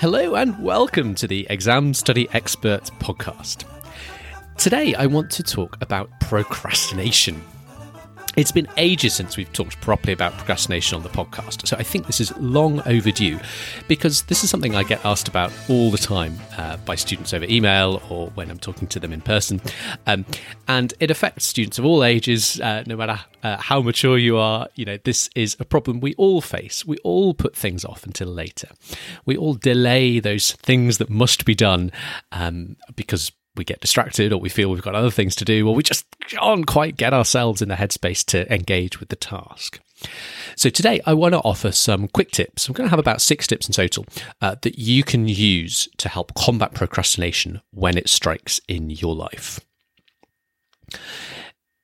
Hello and welcome to the Exam Study Experts podcast. Today I want to talk about procrastination. It's been ages since we've talked properly about procrastination on the podcast, so I think this is long overdue because this is something I get asked about all the time uh, by students over email or when I'm talking to them in person. Um, and it affects students of all ages, uh, no matter uh, how mature you are. You know, this is a problem we all face. We all put things off until later. We all delay those things that must be done um, because we get distracted or we feel we've got other things to do or we just can't quite get ourselves in the headspace to engage with the task. So today I want to offer some quick tips. I'm going to have about six tips in total uh, that you can use to help combat procrastination when it strikes in your life.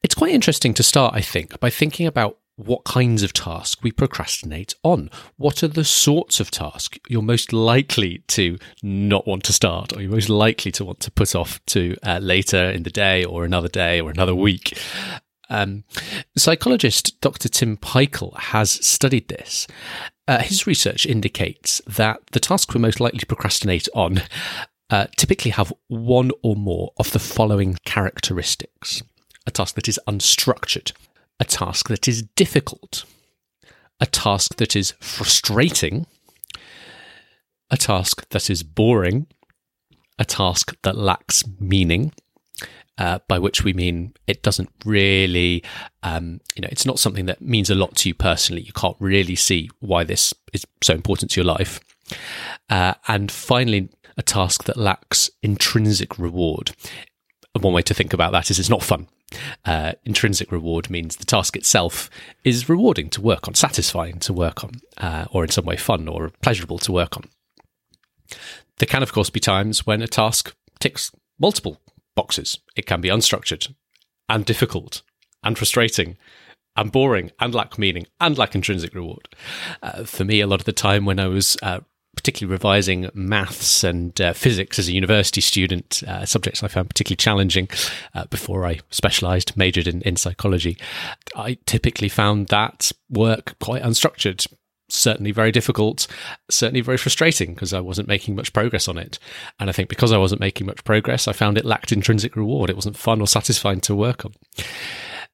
It's quite interesting to start, I think, by thinking about what kinds of tasks we procrastinate on. What are the sorts of tasks you're most likely to not want to start or you're most likely to want to put off to uh, later in the day or another day or another week? Um, psychologist Dr. Tim Pychyl has studied this. Uh, his research indicates that the tasks we're most likely to procrastinate on uh, typically have one or more of the following characteristics a task that is unstructured, a task that is difficult, a task that is frustrating, a task that is boring, a task that lacks meaning. Uh, by which we mean it doesn't really, um, you know, it's not something that means a lot to you personally. You can't really see why this is so important to your life. Uh, and finally, a task that lacks intrinsic reward. One way to think about that is it's not fun. Uh, intrinsic reward means the task itself is rewarding to work on, satisfying to work on, uh, or in some way fun or pleasurable to work on. There can, of course, be times when a task ticks multiple boxes. It can be unstructured and difficult and frustrating and boring and lack meaning and lack intrinsic reward. Uh, for me, a lot of the time when I was uh, particularly revising maths and uh, physics as a university student, uh, subjects I found particularly challenging uh, before I specialised, majored in, in psychology. I typically found that work quite unstructured, certainly very difficult, certainly very frustrating because I wasn't making much progress on it. And I think because I wasn't making much progress, I found it lacked intrinsic reward. It wasn't fun or satisfying to work on.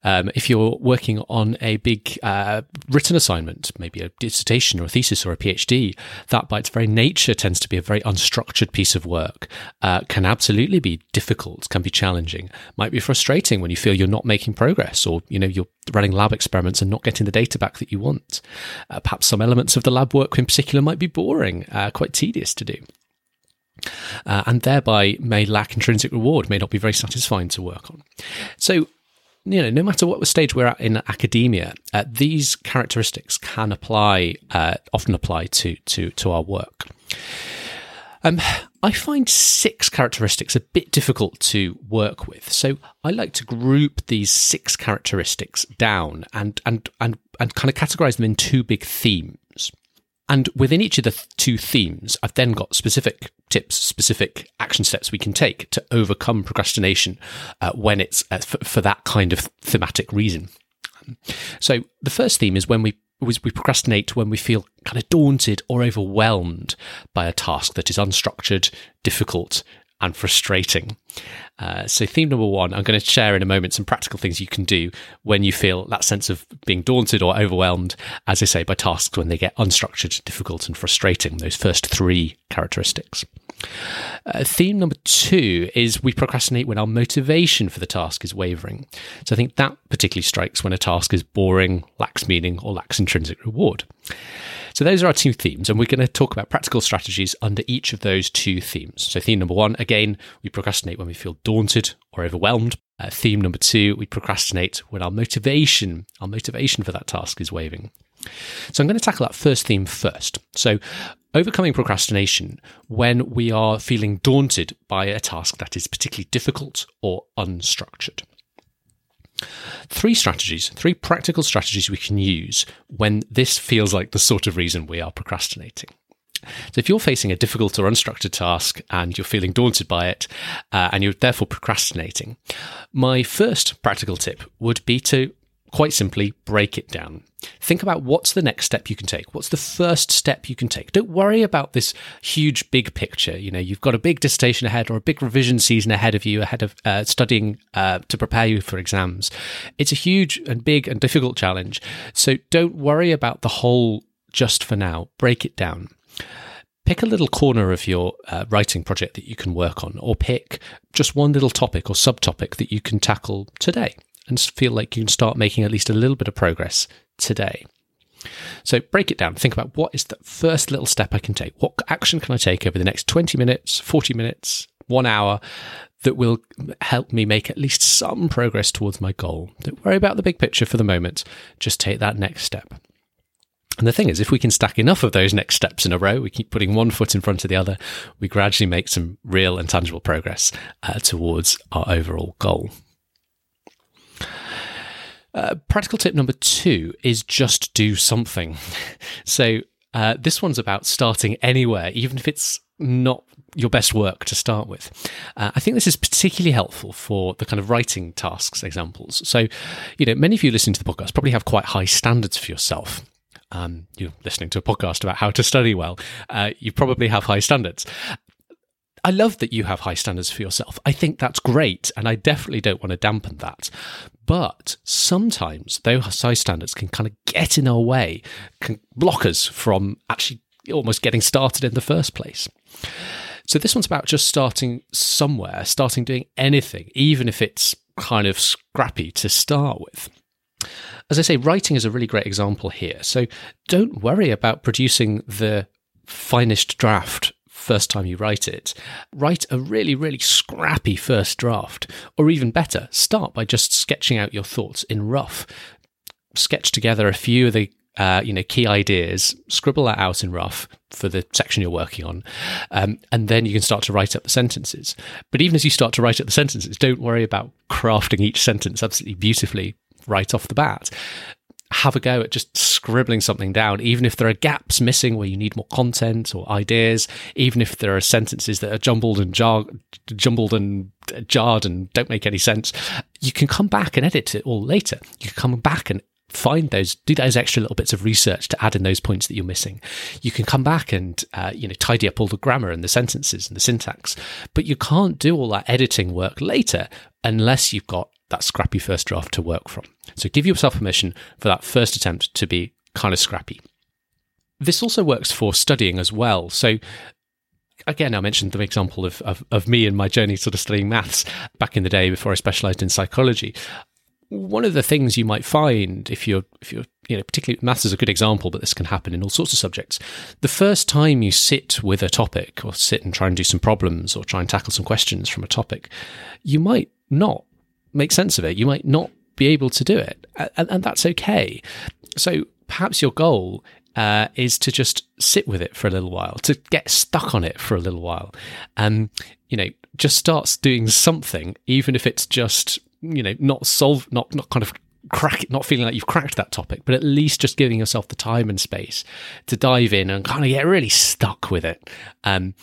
Um, if you're working on a big uh, written assignment, maybe a dissertation or a thesis or a PhD, that by its very nature tends to be a very unstructured piece of work, uh, can absolutely be difficult, can be challenging, might be frustrating when you feel you're not making progress or, you know, you're running lab experiments and not getting the data back that you want. Uh, perhaps some elements of the lab work in particular might be boring, uh, quite tedious to do. Uh, and thereby may lack intrinsic reward, may not be very satisfying to work on. So, you know, no matter what stage we're at in academia, uh, these characteristics can apply, uh, often apply to to to our work. Um, I find six characteristics a bit difficult to work with, so I like to group these six characteristics down and and and and kind of categorize them in two big themes. And within each of the th- two themes, I've then got specific tips, specific action steps we can take to overcome procrastination uh, when it's uh, f- for that kind of thematic reason. So the first theme is when we we procrastinate when we feel kind of daunted or overwhelmed by a task that is unstructured, difficult, and frustrating. Uh, so, theme number one, I'm going to share in a moment some practical things you can do when you feel that sense of being daunted or overwhelmed, as I say, by tasks when they get unstructured, difficult, and frustrating. Those first three characteristics. Uh, theme number two is we procrastinate when our motivation for the task is wavering. So I think that particularly strikes when a task is boring, lacks meaning, or lacks intrinsic reward. So those are our two themes, and we're going to talk about practical strategies under each of those two themes. So theme number one, again, we procrastinate when we feel daunted or overwhelmed. Uh, theme number two, we procrastinate when our motivation, our motivation for that task is wavering. So I'm going to tackle that first theme first. So overcoming procrastination when we are feeling daunted by a task that is particularly difficult or unstructured. Three strategies, three practical strategies we can use when this feels like the sort of reason we are procrastinating. So, if you're facing a difficult or unstructured task and you're feeling daunted by it uh, and you're therefore procrastinating, my first practical tip would be to quite simply break it down. Think about what's the next step you can take. What's the first step you can take? Don't worry about this huge, big picture. You know, you've got a big dissertation ahead or a big revision season ahead of you, ahead of uh, studying uh, to prepare you for exams. It's a huge and big and difficult challenge. So don't worry about the whole just for now. Break it down. Pick a little corner of your uh, writing project that you can work on, or pick just one little topic or subtopic that you can tackle today and feel like you can start making at least a little bit of progress today. So break it down. Think about what is the first little step I can take? What action can I take over the next 20 minutes, 40 minutes, one hour that will help me make at least some progress towards my goal? Don't worry about the big picture for the moment. Just take that next step. And the thing is, if we can stack enough of those next steps in a row, we keep putting one foot in front of the other, we gradually make some real and tangible progress uh, towards our overall goal. Uh, practical tip number two is just do something. so uh, this one's about starting anywhere, even if it's not your best work to start with. Uh, I think this is particularly helpful for the kind of writing tasks examples. So, you know, many of you listening to the podcast probably have quite high standards for yourself. Um, you're listening to a podcast about how to study well. Uh, you probably have high standards. I love that you have high standards for yourself. I think that's great, and I definitely don't want to dampen that. But sometimes those high standards can kind of get in our way, can block us from actually almost getting started in the first place. So this one's about just starting somewhere, starting doing anything, even if it's kind of scrappy to start with. As I say, writing is a really great example here. So don't worry about producing the finest draft first time you write it, write a really, really scrappy first draft. Or even better, start by just sketching out your thoughts in rough. Sketch together a few of the uh, you know key ideas, scribble that out in rough for the section you're working on, um, and then you can start to write up the sentences. But even as you start to write up the sentences, don't worry about crafting each sentence absolutely beautifully right off the bat have a go at just scribbling something down, even if there are gaps missing where you need more content or ideas, even if there are sentences that are jumbled and jar- jumbled and jarred and don't make any sense. You can come back and edit it all later. You can come back and find those, do those extra little bits of research to add in those points that you're missing. You can come back and uh, you know tidy up all the grammar and the sentences and the syntax, but you can't do all that editing work later unless you've got that scrappy first draft to work from. So give yourself permission for that first attempt to be kind of scrappy. This also works for studying as well. So again, I mentioned the example of, of, of, me and my journey sort of studying maths back in the day before I specialized in psychology. One of the things you might find if you're, if you're, you know, particularly maths is a good example, but this can happen in all sorts of subjects. The first time you sit with a topic or sit and try and do some problems or try and tackle some questions from a topic, you might not make sense of it. You might not be able to do it, and, and that's okay. So perhaps your goal uh, is to just sit with it for a little while, to get stuck on it for a little while, and you know, just starts doing something, even if it's just you know not solve, not not kind of crack not feeling like you've cracked that topic, but at least just giving yourself the time and space to dive in and kind of get really stuck with it. Um,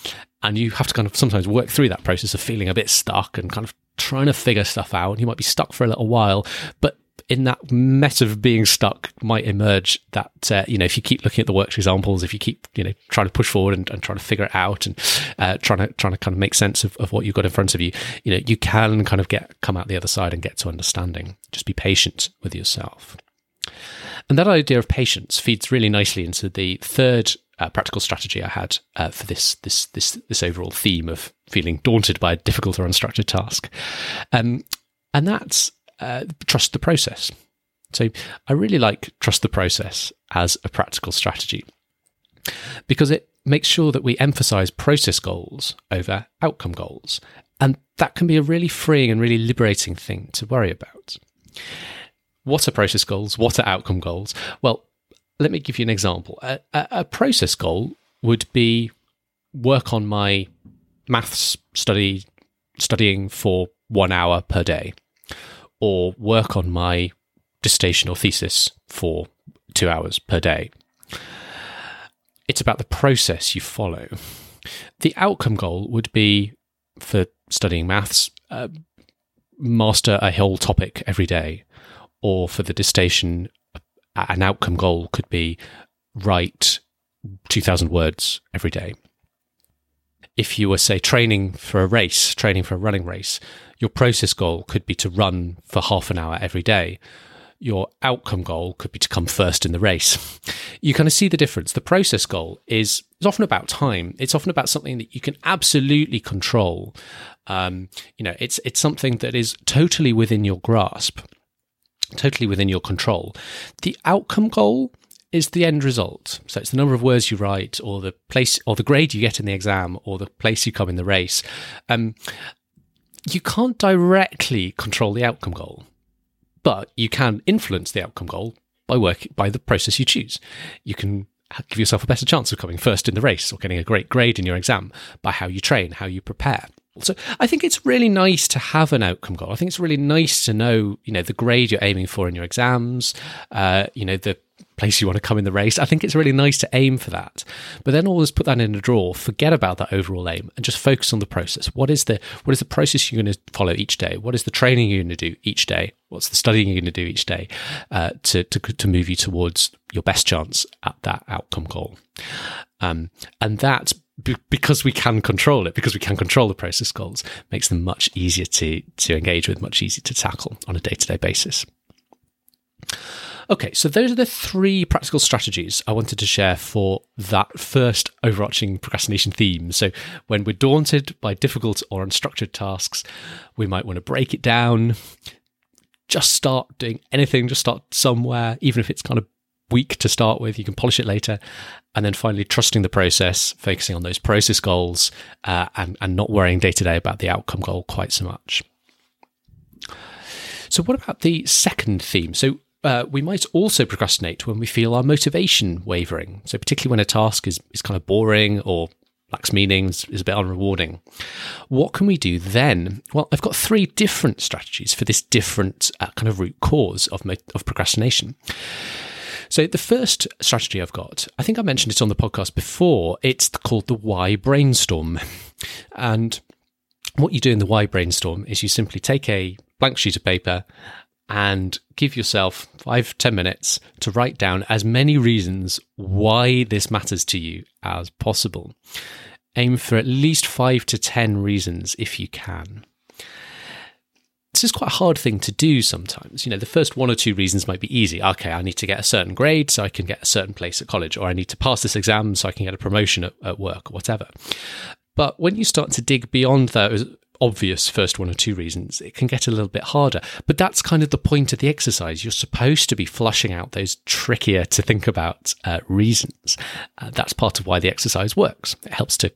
and you have to kind of sometimes work through that process of feeling a bit stuck and kind of trying to figure stuff out. You might be stuck for a little while, but in that mess of being stuck might emerge that uh, you know if you keep looking at the works examples if you keep you know trying to push forward and, and trying to figure it out and uh, trying to trying to kind of make sense of, of what you've got in front of you you know you can kind of get come out the other side and get to understanding just be patient with yourself and that idea of patience feeds really nicely into the third uh, practical strategy I had uh, for this this this this overall theme of feeling daunted by a difficult or unstructured task, um, and that's uh, trust the process. So I really like trust the process as a practical strategy because it makes sure that we emphasize process goals over outcome goals, and that can be a really freeing and really liberating thing to worry about. What are process goals? What are outcome goals? Well, let me give you an example. A, a, process goal would be work on my maths study studying for one hour per day, or work on my dissertation or thesis for two hours per day. It's about the process you follow. The outcome goal would be for studying maths, uh, master a whole topic every day, or for the dissertation, an outcome goal could be write 2,000 words every day. If you were, say, training for a race, training for a running race, your process goal could be to run for half an hour every day. Your outcome goal could be to come first in the race. You kind of see the difference. The process goal is, is often about time. It's often about something that you can absolutely control. Um, you know, it's it's something that is totally within your grasp, totally within your control. The outcome goal is the end result. So it's the number of words you write, or the place, or the grade you get in the exam, or the place you come in the race. Um, you can't directly control the outcome goal, but you can influence the outcome goal by work by the process you choose. You can give yourself a better chance of coming first in the race or getting a great grade in your exam by how you train, how you prepare. So I think it's really nice to have an outcome goal. I think it's really nice to know, you know, the grade you're aiming for in your exams, uh, you know, the place you want to come in the race. I think it's really nice to aim for that. But then always put that in a drawer, forget about that overall aim and just focus on the process. What is the what is the process you're going to follow each day? What is the training you're going to do each day? What's the studying you're going to do each day uh, to, to to move you towards your best chance at that outcome goal? Um, and that because we can control it, because we can control the process goals, makes them much easier to to engage with, much easier to tackle on a day to day basis. Okay, so those are the three practical strategies I wanted to share for that first overarching procrastination theme. So, when we're daunted by difficult or unstructured tasks, we might want to break it down, just start doing anything, just start somewhere, even if it's kind of weak to start with, you can polish it later. And then finally, trusting the process, focusing on those process goals, uh, and, and not worrying day to day about the outcome goal quite so much. So, what about the second theme? So, uh, we might also procrastinate when we feel our motivation wavering. So, particularly when a task is, is kind of boring or lacks meanings, is a bit unrewarding. What can we do then? Well, I've got three different strategies for this different uh, kind of root cause of, mo- of procrastination. So, the first strategy I've got, I think I mentioned it on the podcast before, it's called the why brainstorm. And what you do in the why brainstorm is you simply take a blank sheet of paper and give yourself five, ten minutes to write down as many reasons why this matters to you as possible. Aim for at least five to 10 reasons if you can. This is quite a hard thing to do sometimes. You know, the first one or two reasons might be easy. Okay, I need to get a certain grade so I can get a certain place at college, or I need to pass this exam so I can get a promotion at, at work, or whatever. But when you start to dig beyond those obvious first one or two reasons, it can get a little bit harder. But that's kind of the point of the exercise. You're supposed to be flushing out those trickier to think about uh, reasons. Uh, that's part of why the exercise works. It helps to,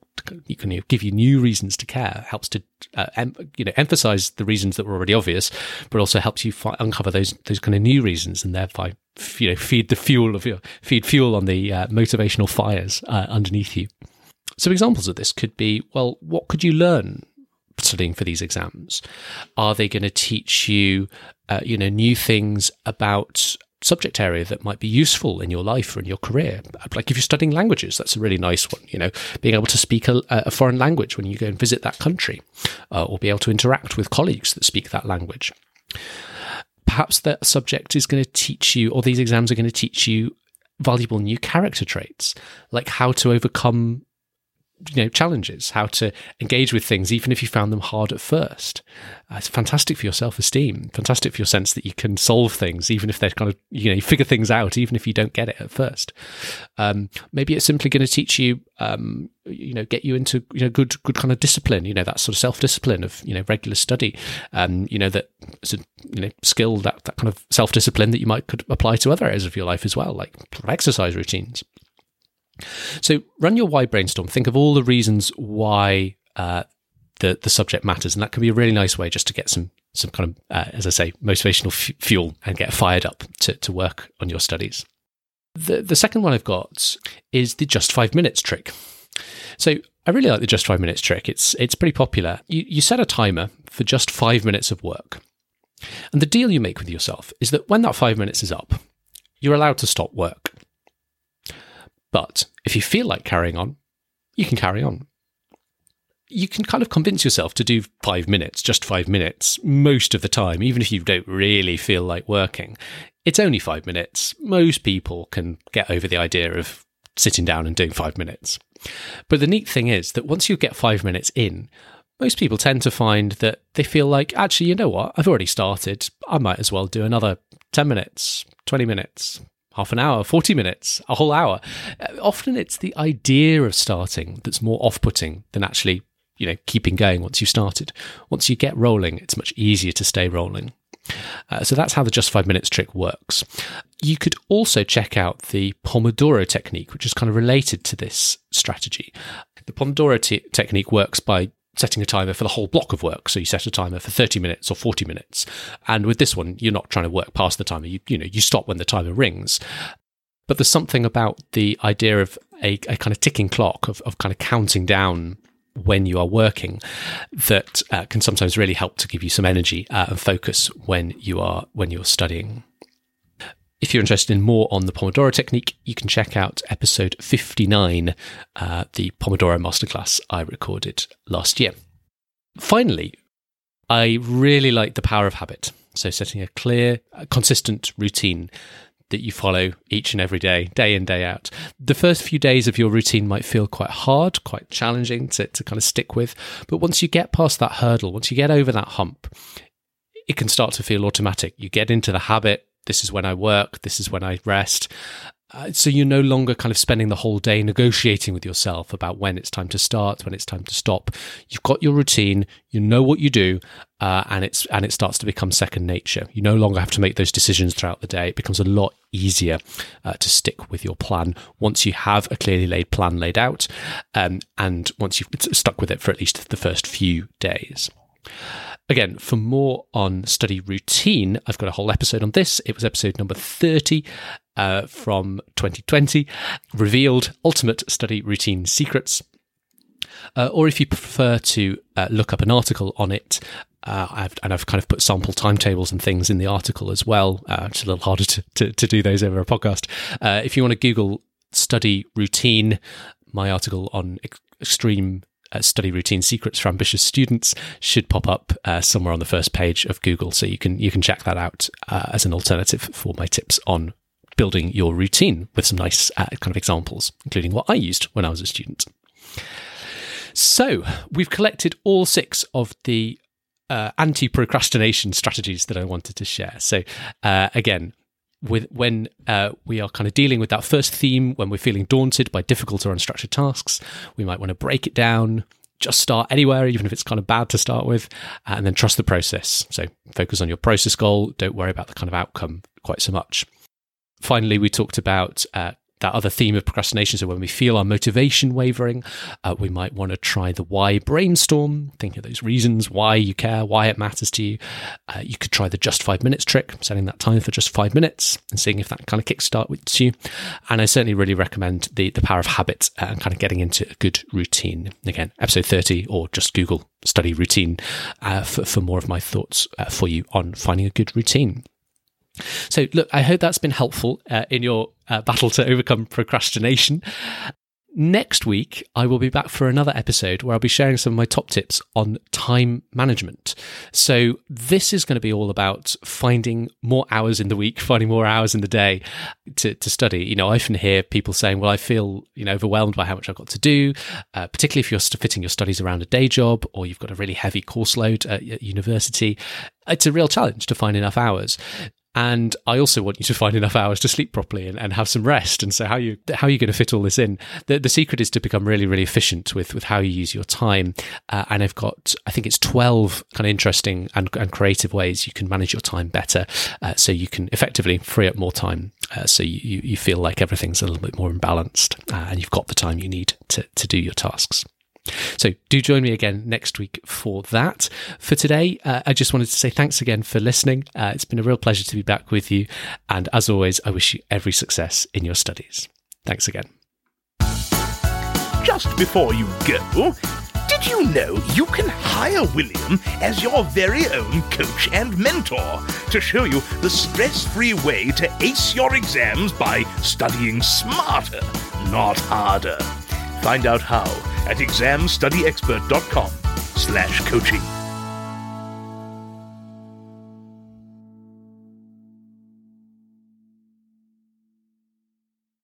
you can give you new reasons to care. It helps to uh, em- you know emphasize the reasons that were already obvious, but also helps you fi- uncover those those kind of new reasons and thereby you know feed the fuel of your feed fuel on the uh, motivational fires uh, underneath you. Some examples of this could be well, what could you learn studying for these exams? Are they going to teach you, uh, you know, new things about subject area that might be useful in your life or in your career? Like if you're studying languages, that's a really nice one. You know, being able to speak a, a foreign language when you go and visit that country, uh, or be able to interact with colleagues that speak that language. Perhaps that subject is going to teach you, or these exams are going to teach you valuable new character traits, like how to overcome you know challenges, how to engage with things, even if you found them hard at first. Uh, it's fantastic for your self esteem, fantastic for your sense that you can solve things, even if they're kind of you know you figure things out, even if you don't get it at first. Um, maybe it's simply going to teach you, um, you know, get you into you know good good kind of discipline, you know, that sort of self discipline of you know regular study, um, you know that it's a you know skill that that kind of self discipline that you might could apply to other areas of your life as well, like exercise routines. So run your why brainstorm. Think of all the reasons why uh, the the subject matters, and that can be a really nice way just to get some some kind of, uh, as I say, motivational f- fuel and get fired up to to work on your studies. The, the second one I've got is the just five minutes trick. So I really like the just five minutes trick. It's it's pretty popular. You, you set a timer for just five minutes of work. And the deal you make with yourself is that when that five minutes is up, you're allowed to stop work. But if you feel like carrying on, you can carry on. You can kind of convince yourself to do five minutes, just five minutes, most of the time, even if you don't really feel like working. It's only five minutes. Most people can get over the idea of sitting down and doing five minutes. But the neat thing is that once you get five minutes in, most people tend to find that they feel like, actually, you know what? I've already started. I might as well do another 10 minutes, 20 minutes, half an hour, 40 minutes, a whole hour. Uh, often it's the idea of starting that's more off putting than actually, you know, keeping going once you've started. Once you get rolling, it's much easier to stay rolling. Uh, so that's how the just five minutes trick works. You could also check out the Pomodoro technique, which is kind of related to this strategy. The Pomodoro technique works by setting a timer for the whole block of work. So you set a timer for 30 minutes or 40 minutes. And with this one, you're not trying to work past the timer. You, you know, you stop when the timer rings. But there's something about the idea of a, a kind of ticking clock of, of kind of counting down when you are working that uh, can sometimes really help to give you some energy uh, and focus when you are when you're studying. If you're interested in more on the Pomodoro technique, you can check out episode 59, uh, the Pomodoro masterclass I recorded last year. Finally, I really like the power of habit. So, setting a clear, consistent routine that you follow each and every day, day in, day out. The first few days of your routine might feel quite hard, quite challenging to, to kind of stick with. But once you get past that hurdle, once you get over that hump, it can start to feel automatic. You get into the habit. This is when I work. This is when I rest. Uh, so you're no longer kind of spending the whole day negotiating with yourself about when it's time to start, when it's time to stop. You've got your routine, you know what you do, uh, and it's and it starts to become second nature. You no longer have to make those decisions throughout the day. It becomes a lot easier uh, to stick with your plan once you have a clearly laid plan laid out, um, and once you've stuck with it for at least the first few days. Again, for more on study routine, I've got a whole episode on this. It was episode number 30 uh, from 2020, revealed ultimate study routine secrets. Uh, or if you prefer to uh, look up an article on it, uh, I've, and I've kind of put sample timetables and things in the article as well. Uh, it's a little harder to, to, to, do those over a podcast. Uh, if you want to Google study routine, my article on ex- extreme uh, study routine secrets for ambitious students should pop up uh, somewhere on the first page of Google, so you can you can check that out uh, as an alternative for my tips on building your routine with some nice uh, kind of examples, including what I used when I was a student. So we've collected all six of the uh, anti procrastination strategies that I wanted to share. So uh, again, with when uh, we are kind of dealing with that first theme, when we're feeling daunted by difficult or unstructured tasks, we might want to break it down, just start anywhere, even if it's kind of bad to start with, uh, and then trust the process. So focus on your process goal. Don't worry about the kind of outcome quite so much. Finally, we talked about uh, that other theme of procrastination. So when we feel our motivation wavering, uh, we might want to try the why brainstorm. Think of those reasons why you care, why it matters to you. Uh, you could try the just five minutes trick, setting that time for just five minutes and seeing if that kind of kickstarts you. And I certainly really recommend the the power of habit and kind of getting into a good routine. Again, episode thirty, or just Google study routine uh, for for more of my thoughts uh, for you on finding a good routine. So, look, I hope that's been helpful uh, in your uh, battle to overcome procrastination. Next week, I will be back for another episode where I'll be sharing some of my top tips on time management. So, this is going to be all about finding more hours in the week, finding more hours in the day to, to study. You know, I often hear people saying, Well, I feel you know overwhelmed by how much I've got to do, uh, particularly if you're fitting your studies around a day job or you've got a really heavy course load at university. It's a real challenge to find enough hours. And I also want you to find enough hours to sleep properly and, and have some rest. And so how you how are you going to fit all this in? The, the secret is to become really really efficient with with how you use your time. Uh, and I've got I think it's twelve kind of interesting and, and creative ways you can manage your time better, uh, so you can effectively free up more time. Uh, so you, you feel like everything's a little bit more imbalanced uh, and you've got the time you need to to do your tasks. So do join me again next week for that. For today, uh, I just wanted to say thanks again for listening. Uh, it's been a real pleasure to be back with you. And as always, I wish you every success in your studies. Thanks again. Just before you go, did you know you can hire William as your very own coach and mentor to show you the stress free way to ace your exams by studying smarter, not harder? Find out how at examstudyexpert.com slash coaching.